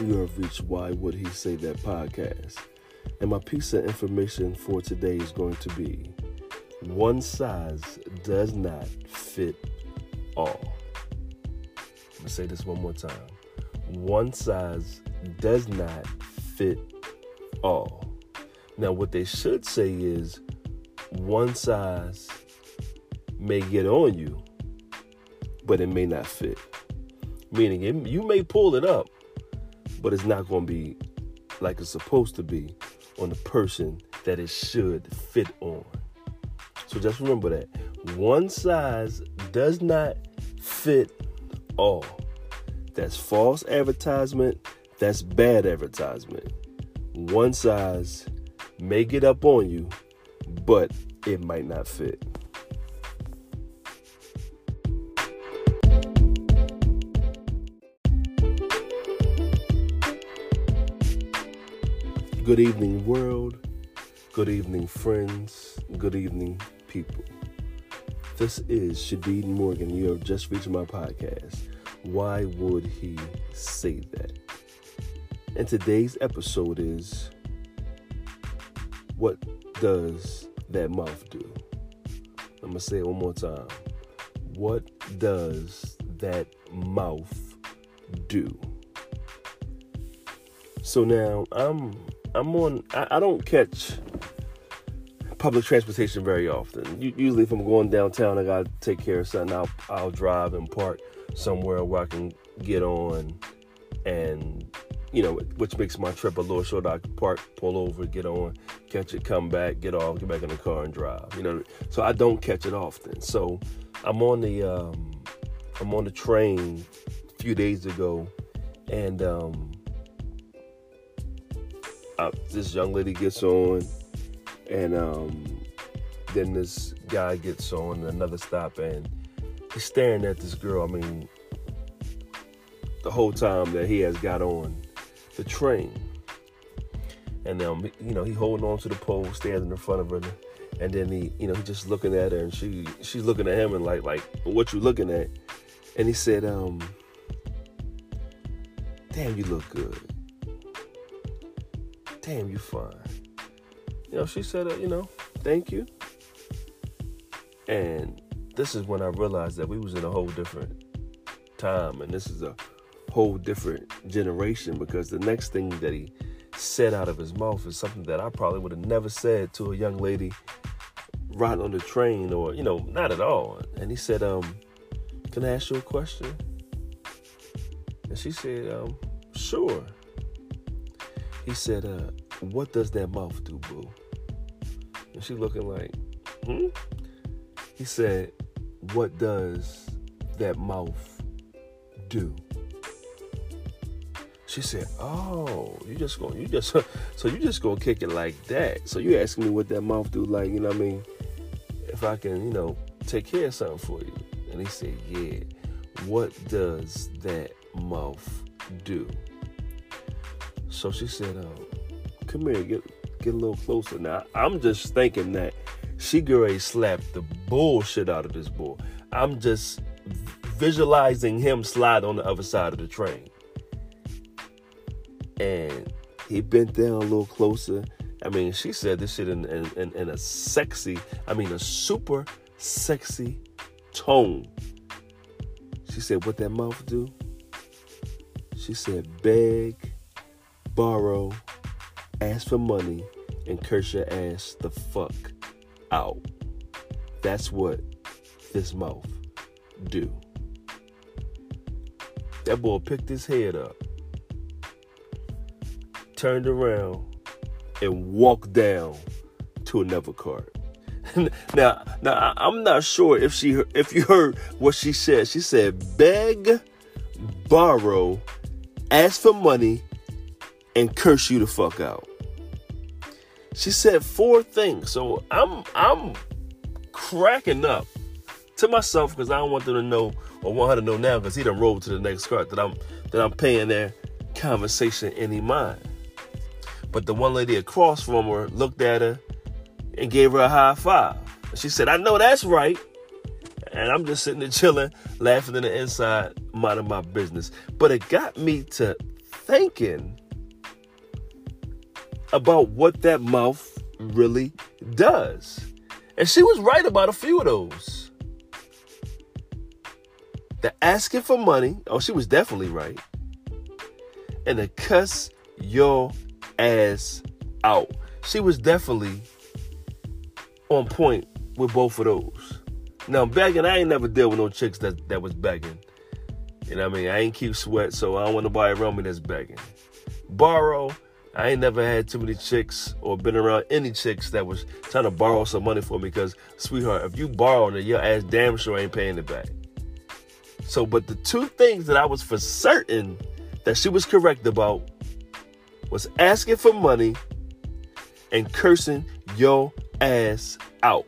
You have reached Why Would He Say That podcast. And my piece of information for today is going to be one size does not fit all. Going to say this one more time. One size does not fit all. Now, what they should say is one size may get on you, but it may not fit. Meaning, it, you may pull it up, but it's not going to be like it's supposed to be on the person that it should fit on. So just remember that one size does not fit all. That's false advertisement. That's bad advertisement. One size may get up on you, but it might not fit. Good evening, world. Good evening, friends. Good evening, people. This is Shadeed Morgan. You have just reached my podcast. Why would he say that? And today's episode is What does that mouth do? I'm going to say it one more time. What does that mouth do? So now I'm I'm on. I, I don't catch public transportation very often. usually, if I'm going downtown, I gotta take care of something. I'll I'll drive and park somewhere where I can get on, and you know, which makes my trip a little short. I can park, pull over, get on, catch it, come back, get off, get back in the car and drive. You know, so I don't catch it often. So I'm on the um, I'm on the train a few days ago, and um, uh, this young lady gets on, and um, then this guy gets on another stop, and he's staring at this girl. I mean, the whole time that he has got on the train, and um, you know, he holding on to the pole, standing in front of her, and then he, you know, he just looking at her, and she, she's looking at him, and like, like, what you looking at? And he said, um, damn, you look good damn, you fine. You know, she said, uh, you know, thank you. And this is when I realized that we was in a whole different time, and this is a whole different generation because the next thing that he said out of his mouth is something that I probably would have never said to a young lady riding on the train or, you know, not at all. And he said, um, can I ask you a question? And she said, um, sure. He said, uh, what does that mouth do, boo? And she looking like, hmm? He said, what does that mouth do? She said, "Oh, you just going you just so you just gonna kick it like that. So you asking me what that mouth do, like you know what I mean? If I can, you know, take care of something for you." And he said, "Yeah. What does that mouth do?" So she said, um, come here, get get a little closer. Now I'm just thinking that she ready slapped the bullshit out of this boy. I'm just visualizing him slide on the other side of the train. And he bent down a little closer. I mean, she said this shit in, in, in, a sexy, I mean, a super sexy tone. She said, What that mouth do? She said, Beg, borrow, ask for money, and curse your ass the fuck out. That's what this mouth do. That boy picked his head up, turned around, and walked down to another cart. now, now I'm not sure if she if you heard what she said. She said beg, borrow, ask for money, and curse you the fuck out. She said four things. So I'm I'm cracking up to myself because I don't want them to know or want her to know now because he done rolled to the next cart that I'm that I'm paying their conversation any mind. But the one lady across from her looked at her and gave her a high five. She said, I know that's right. And I'm just sitting there chilling, laughing in the inside, minding my business. But it got me to thinking about what that mouth really does. And she was right about a few of those. The asking for money, oh, she was definitely right. And the cuss your ass out. She was definitely on point with both of those. Now begging, I ain't never dealt with no chicks that, that was begging. You know what I mean? I ain't keep sweat, so I don't want nobody around me that's begging. Borrow, I ain't never had too many chicks or been around any chicks that was trying to borrow some money for me because, sweetheart, if you borrow it, your ass damn sure ain't paying it back. So, but the two things that I was for certain that she was correct about was asking for money and cursing your ass out.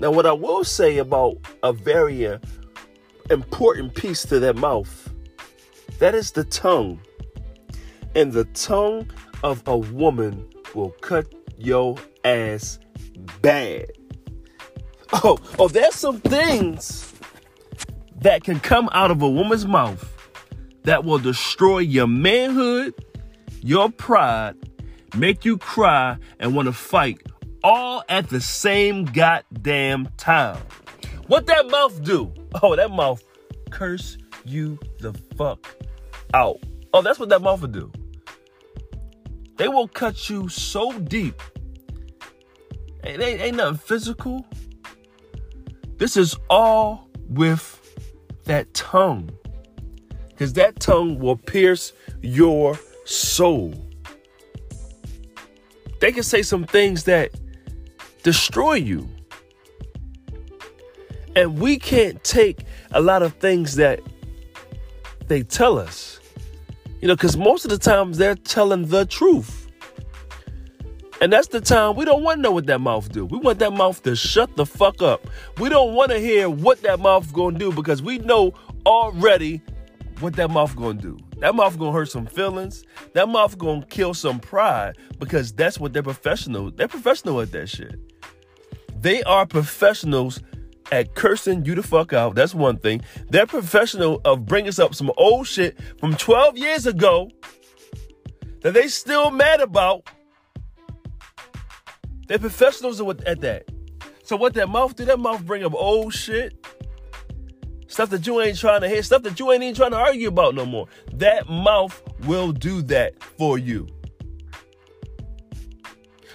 Now, what I will say about a very uh, important piece to that mouth, that is the tongue. And the tongue of a woman will cut your ass bad. Oh, oh, there's some things that can come out of a woman's mouth that will destroy your manhood, your pride, make you cry, and want to fight all at the same goddamn time. What that mouth do? Oh, that mouth curse you the fuck out. Oh, that's what that mouth will do. They will cut you so deep. It ain't, ain't nothing physical. This is all with that tongue. Because that tongue will pierce your soul. They can say some things that destroy you. And we can't take a lot of things that they tell us. You know, because most of the times they're telling the truth. And that's the time we don't want to know what that mouth do. We want that mouth to shut the fuck up. We don't want to hear what that mouth to do because we know already what that mouth to do. That mouth to hurt some feelings. That mouth to kill some pride because that's what they're professional. They're professional at that shit. They are professionals at cursing you the fuck out. That's one thing. They're professional of bringing up some old shit from 12 years ago that they still mad about. They're professionals at that. So what that mouth do? That mouth bring up old shit. Stuff that you ain't trying to hear, stuff that you ain't even trying to argue about no more. That mouth will do that for you.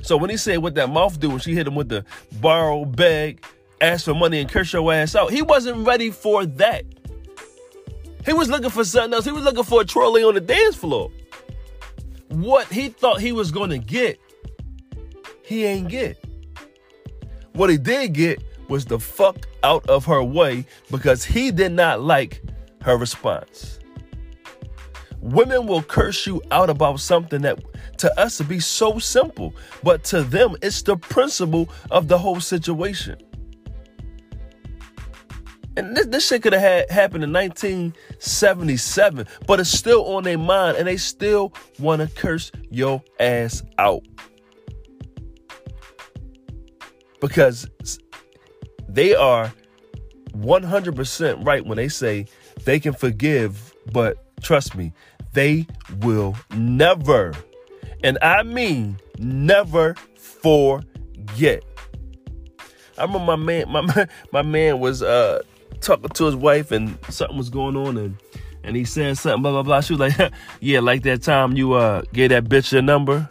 So when he said what that mouth do when she hit him with the borrow, beg, ask for money and curse your ass out, he wasn't ready for that. He was looking for something else. He was looking for a trolley on the dance floor. What he thought he was going to get, he ain't get. What he did get was the fuck out of her way because he did not like her response. Women will curse you out about something that to us to be so simple, but to them, it's the principle of the whole situation. And this, this shit could have had happened in 1977, but it's still on their mind, and they still want to curse your ass out. Because they are 100% right when they say they can forgive, but trust me, they will never and I mean never forget. I remember my man, my my man was uh, talking to his wife, and something was going on, and and he said something, blah blah blah. She was like, "Yeah, like that time you uh gave that bitch your number."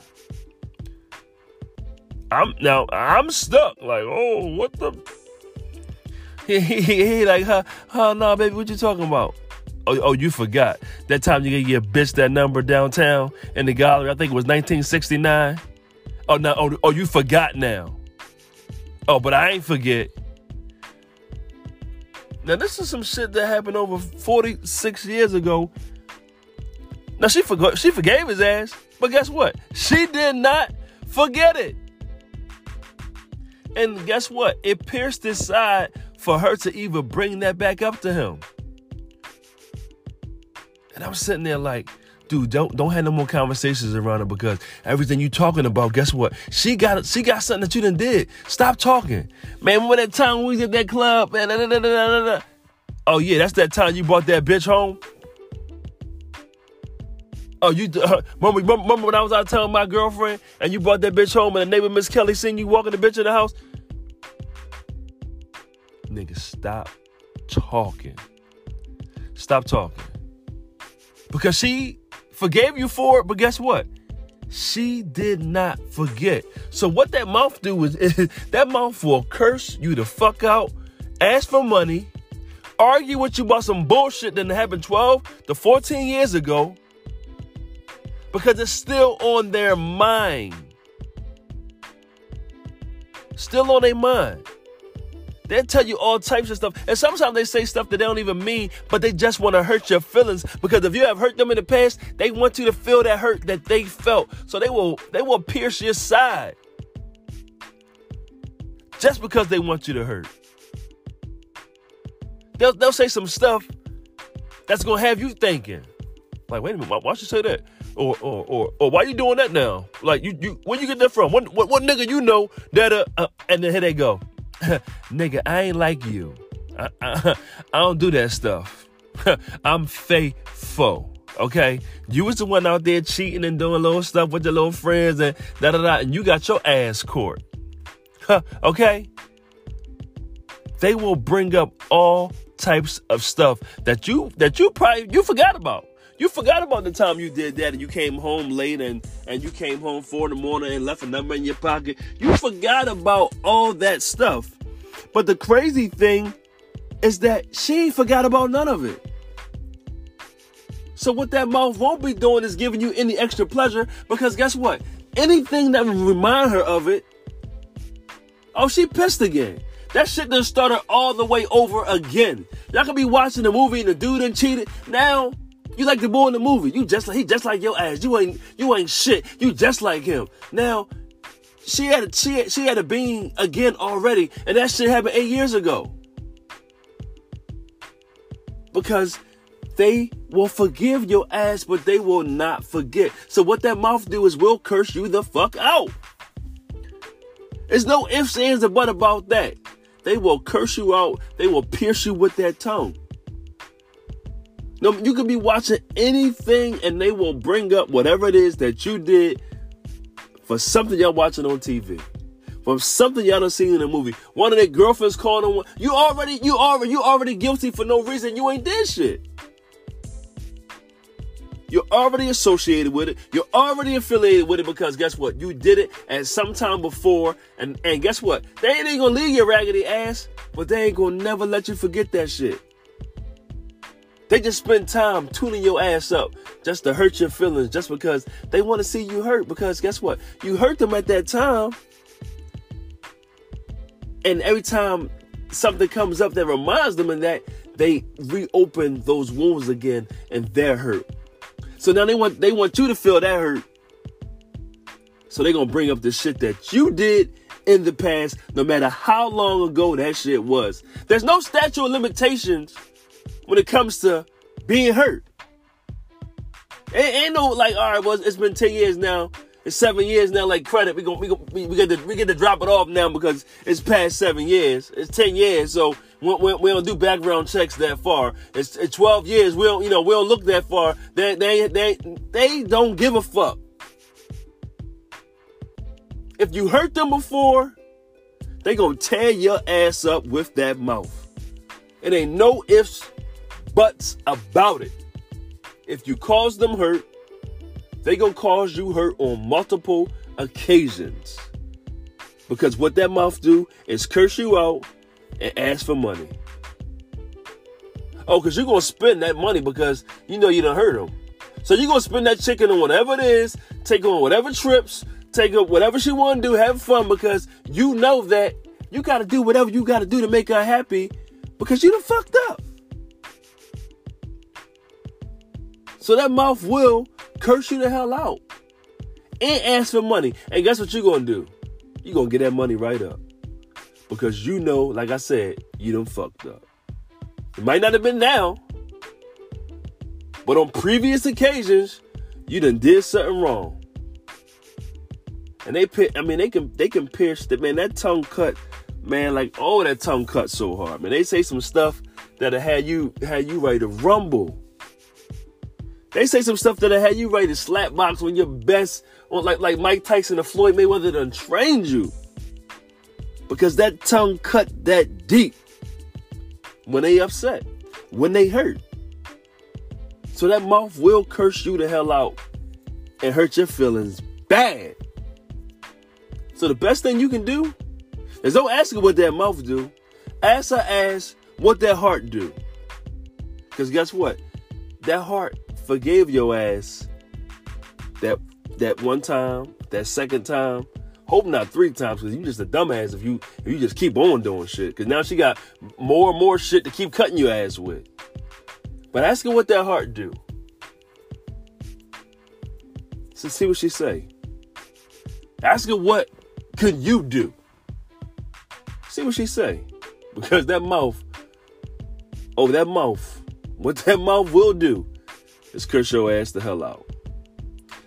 I'm now I'm stuck. Like, oh, what the? He he, he like, huh, huh, no, baby, what you talking about? Oh, oh, you forgot that time you gave your bitch that number downtown in the gallery. I think it was 1969. Oh, no, oh, oh, you forgot now. Oh, but I ain't forget. Now this is some shit that happened over 46 years ago. Now she forgot, she forgave his ass, but guess what? She did not forget it. And guess what? It pierced his side for her to even bring that back up to him. And I'm sitting there like, dude, don't don't have no more conversations around her because everything you talking about, guess what? She got she got something that you done did. Stop talking. Man, remember that time we was at that club? Man, da, da, da, oh yeah, that's that time you brought that bitch home. Oh, you uh, remember, remember when I was out telling my girlfriend and you brought that bitch home and the neighbor Miss Kelly seen you walking the bitch in the house? Nigga, stop talking. Stop talking. Because she forgave you for it, but guess what? She did not forget. So what that mouth do is, that mouth will curse you the fuck out, ask for money, argue with you about some bullshit that happened 12 to 14 years ago because it's still on their mind. Still on their mind. They'll tell you all types of stuff. And sometimes they say stuff that they don't even mean, but they just want to hurt your feelings. Because if you have hurt them in the past, they want you to feel that hurt that they felt. So they will they will pierce your side. Just because they want you to hurt. They'll, they'll say some stuff that's gonna have you thinking. Like, wait a minute, why, why should you say that? Or, or, or, or, why you doing that now? Like, you, you, where you get that from? What, what, what nigga you know that, uh, uh and then here they go. nigga, I ain't like you. I, I, I don't do that stuff. I'm faithful. Okay, you was the one out there cheating and doing little stuff with your little friends and da da da, and you got your ass caught. okay, they will bring up all types of stuff that you that you probably you forgot about. You forgot about the time you did that and you came home late and, and you came home four in the morning and left a number in your pocket. You forgot about all that stuff. But the crazy thing is that she ain't forgot about none of it. So what that mouth won't be doing is giving you any extra pleasure because guess what? Anything that will remind her of it, oh, she pissed again. That shit done started all the way over again. Y'all could be watching the movie and the dude done cheated. Now you like the boy in the movie. You just like he just like your ass. You ain't you ain't shit. You just like him. Now, she had a she had, she had a bean again already, and that shit happened eight years ago. Because they will forgive your ass, but they will not forget. So what that mouth do is will curse you the fuck out. There's no ifs, ands, or but about that. They will curse you out. They will pierce you with that tongue. No, you could be watching anything and they will bring up whatever it is that you did for something y'all watching on TV. From something y'all done seen in a movie. One of their girlfriends calling one. You already, you already, you already guilty for no reason. You ain't did shit. You're already associated with it. You're already affiliated with it because guess what? You did it at some time before. And, and guess what? They ain't gonna leave your raggedy ass, but they ain't gonna never let you forget that shit. They just spend time tuning your ass up just to hurt your feelings, just because they want to see you hurt. Because guess what? You hurt them at that time. And every time something comes up that reminds them of that, they reopen those wounds again and they're hurt. So now they want they want you to feel that hurt. So they're gonna bring up the shit that you did in the past, no matter how long ago that shit was. There's no statute of limitations when it comes to being hurt. Ain't, ain't no like, all right, well, it's been 10 years now. It's seven years now. Like credit, we go, we go, we, we get to we get to drop it off now because it's past seven years. It's ten years, so we, we, we don't do background checks that far. It's, it's twelve years. We don't, you know, we don't look that far. They, they, they, they don't give a fuck. If you hurt them before, they gonna tear your ass up with that mouth. It ain't no ifs, buts about it. If you cause them hurt, they gonna cause you hurt on multiple occasions. Because what that mouth do is curse you out and ask for money. Oh, because you're gonna spend that money because you know you done hurt them. So you're gonna spend that chicken on whatever it is, take her on whatever trips, take up whatever she wanna do, have fun because you know that you gotta do whatever you gotta do to make her happy because you done fucked up. So that mouth will curse you the hell out and ask for money. And guess what you're gonna do? You're gonna get that money right up. Because you know, like I said, you done fucked up. It might not have been now, but on previous occasions, you done did something wrong. And they pit, I mean they can they can pierce that man, that tongue cut, man, like oh that tongue cut so hard. Man, they say some stuff that had you had you ready to rumble. They say some stuff that I had you ready to slap box when your best, like like Mike Tyson or Floyd Mayweather done trained you. Because that tongue cut that deep when they upset, when they hurt. So that mouth will curse you the hell out and hurt your feelings bad. So the best thing you can do is don't ask her what that mouth do. Ask her ass what that heart do. Because guess what? That heart forgave your ass that that one time, that second time. Hope not three times, because you just a dumbass if you if you just keep on doing shit. Cause now she got more and more shit to keep cutting your ass with. But ask her what that heart do. So see what she say. Ask her what could you do. See what she say. Because that mouth, oh that mouth, what that mouth will do is curse your ass the hell out.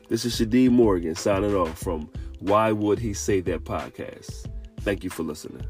This is Shadeed Morgan signing off from Why Would He Say That podcast. Thank you for listening.